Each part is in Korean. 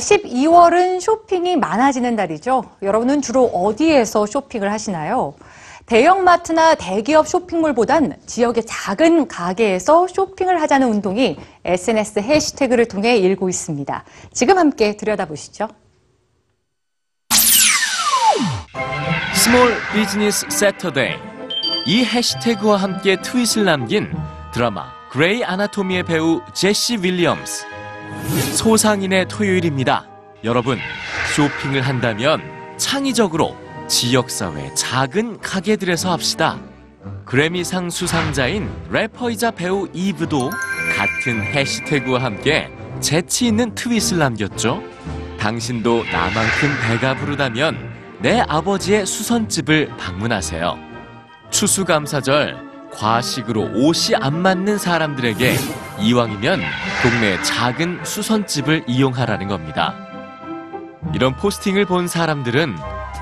네, 12월은 쇼핑이 많아지는 달이죠. 여러분은 주로 어디에서 쇼핑을 하시나요? 대형마트나 대기업 쇼핑몰보단 지역의 작은 가게에서 쇼핑을 하자는 운동이 SNS 해시태그를 통해 일고 있습니다. 지금 함께 들여다보시죠. Small Business Saturday 이 해시태그와 함께 트윗을 남긴 드라마 그레이 아나토미의 배우 제시 윌리엄스 소상인의 토요일입니다. 여러분 쇼핑을 한다면 창의적으로 지역사회 작은 가게들에서 합시다. 그래미상 수상자인 래퍼이자 배우 이브도 같은 해시태그와 함께 재치 있는 트윗을 남겼죠. 당신도 나만큼 배가 부르다면 내 아버지의 수선집을 방문하세요. 추수감사절 과식으로 옷이 안 맞는 사람들에게 이왕이면 동네 작은 수선집을 이용하라는 겁니다. 이런 포스팅을 본 사람들은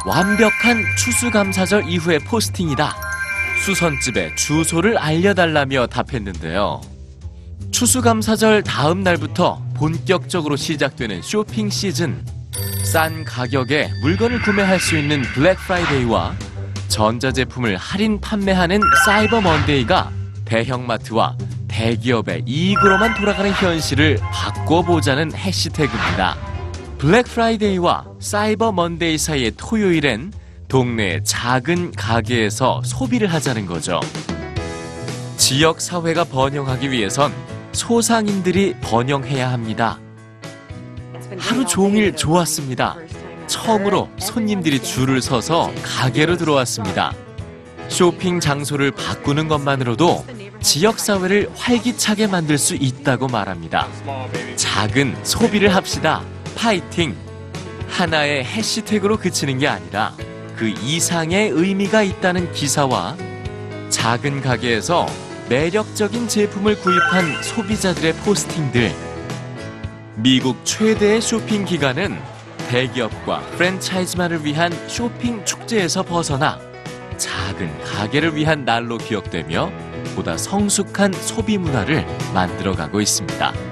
완벽한 추수감사절 이후의 포스팅이다. 수선집의 주소를 알려달라며 답했는데요. 추수감사절 다음 날부터 본격적으로 시작되는 쇼핑 시즌. 싼 가격에 물건을 구매할 수 있는 블랙 프라이데이와 전자제품을 할인 판매하는 사이버 먼데이가 대형마트와 대기업의 이익으로만 돌아가는 현실을 바꿔보자는 해시태그입니다. 블랙 프라이데이와 사이버 먼데이 사이의 토요일엔 동네 작은 가게에서 소비를 하자는 거죠. 지역 사회가 번영하기 위해선 소상인들이 번영해야 합니다. 하루 종일 좋았습니다. 처음으로 손님들이 줄을 서서 가게로 들어왔습니다. 쇼핑 장소를 바꾸는 것만으로도 지역 사회를 활기차게 만들 수 있다고 말합니다. 작은 소비를 합시다. 파이팅! 하나의 해시태그로 그치는 게 아니라 그 이상의 의미가 있다는 기사와 작은 가게에서 매력적인 제품을 구입한 소비자들의 포스팅들. 미국 최대의 쇼핑 기간은 대기업과 프랜차이즈만을 위한 쇼핑 축제에서 벗어나 작은 가게를 위한 날로 기억되며 보다 성숙한 소비 문화를 만들어가고 있습니다.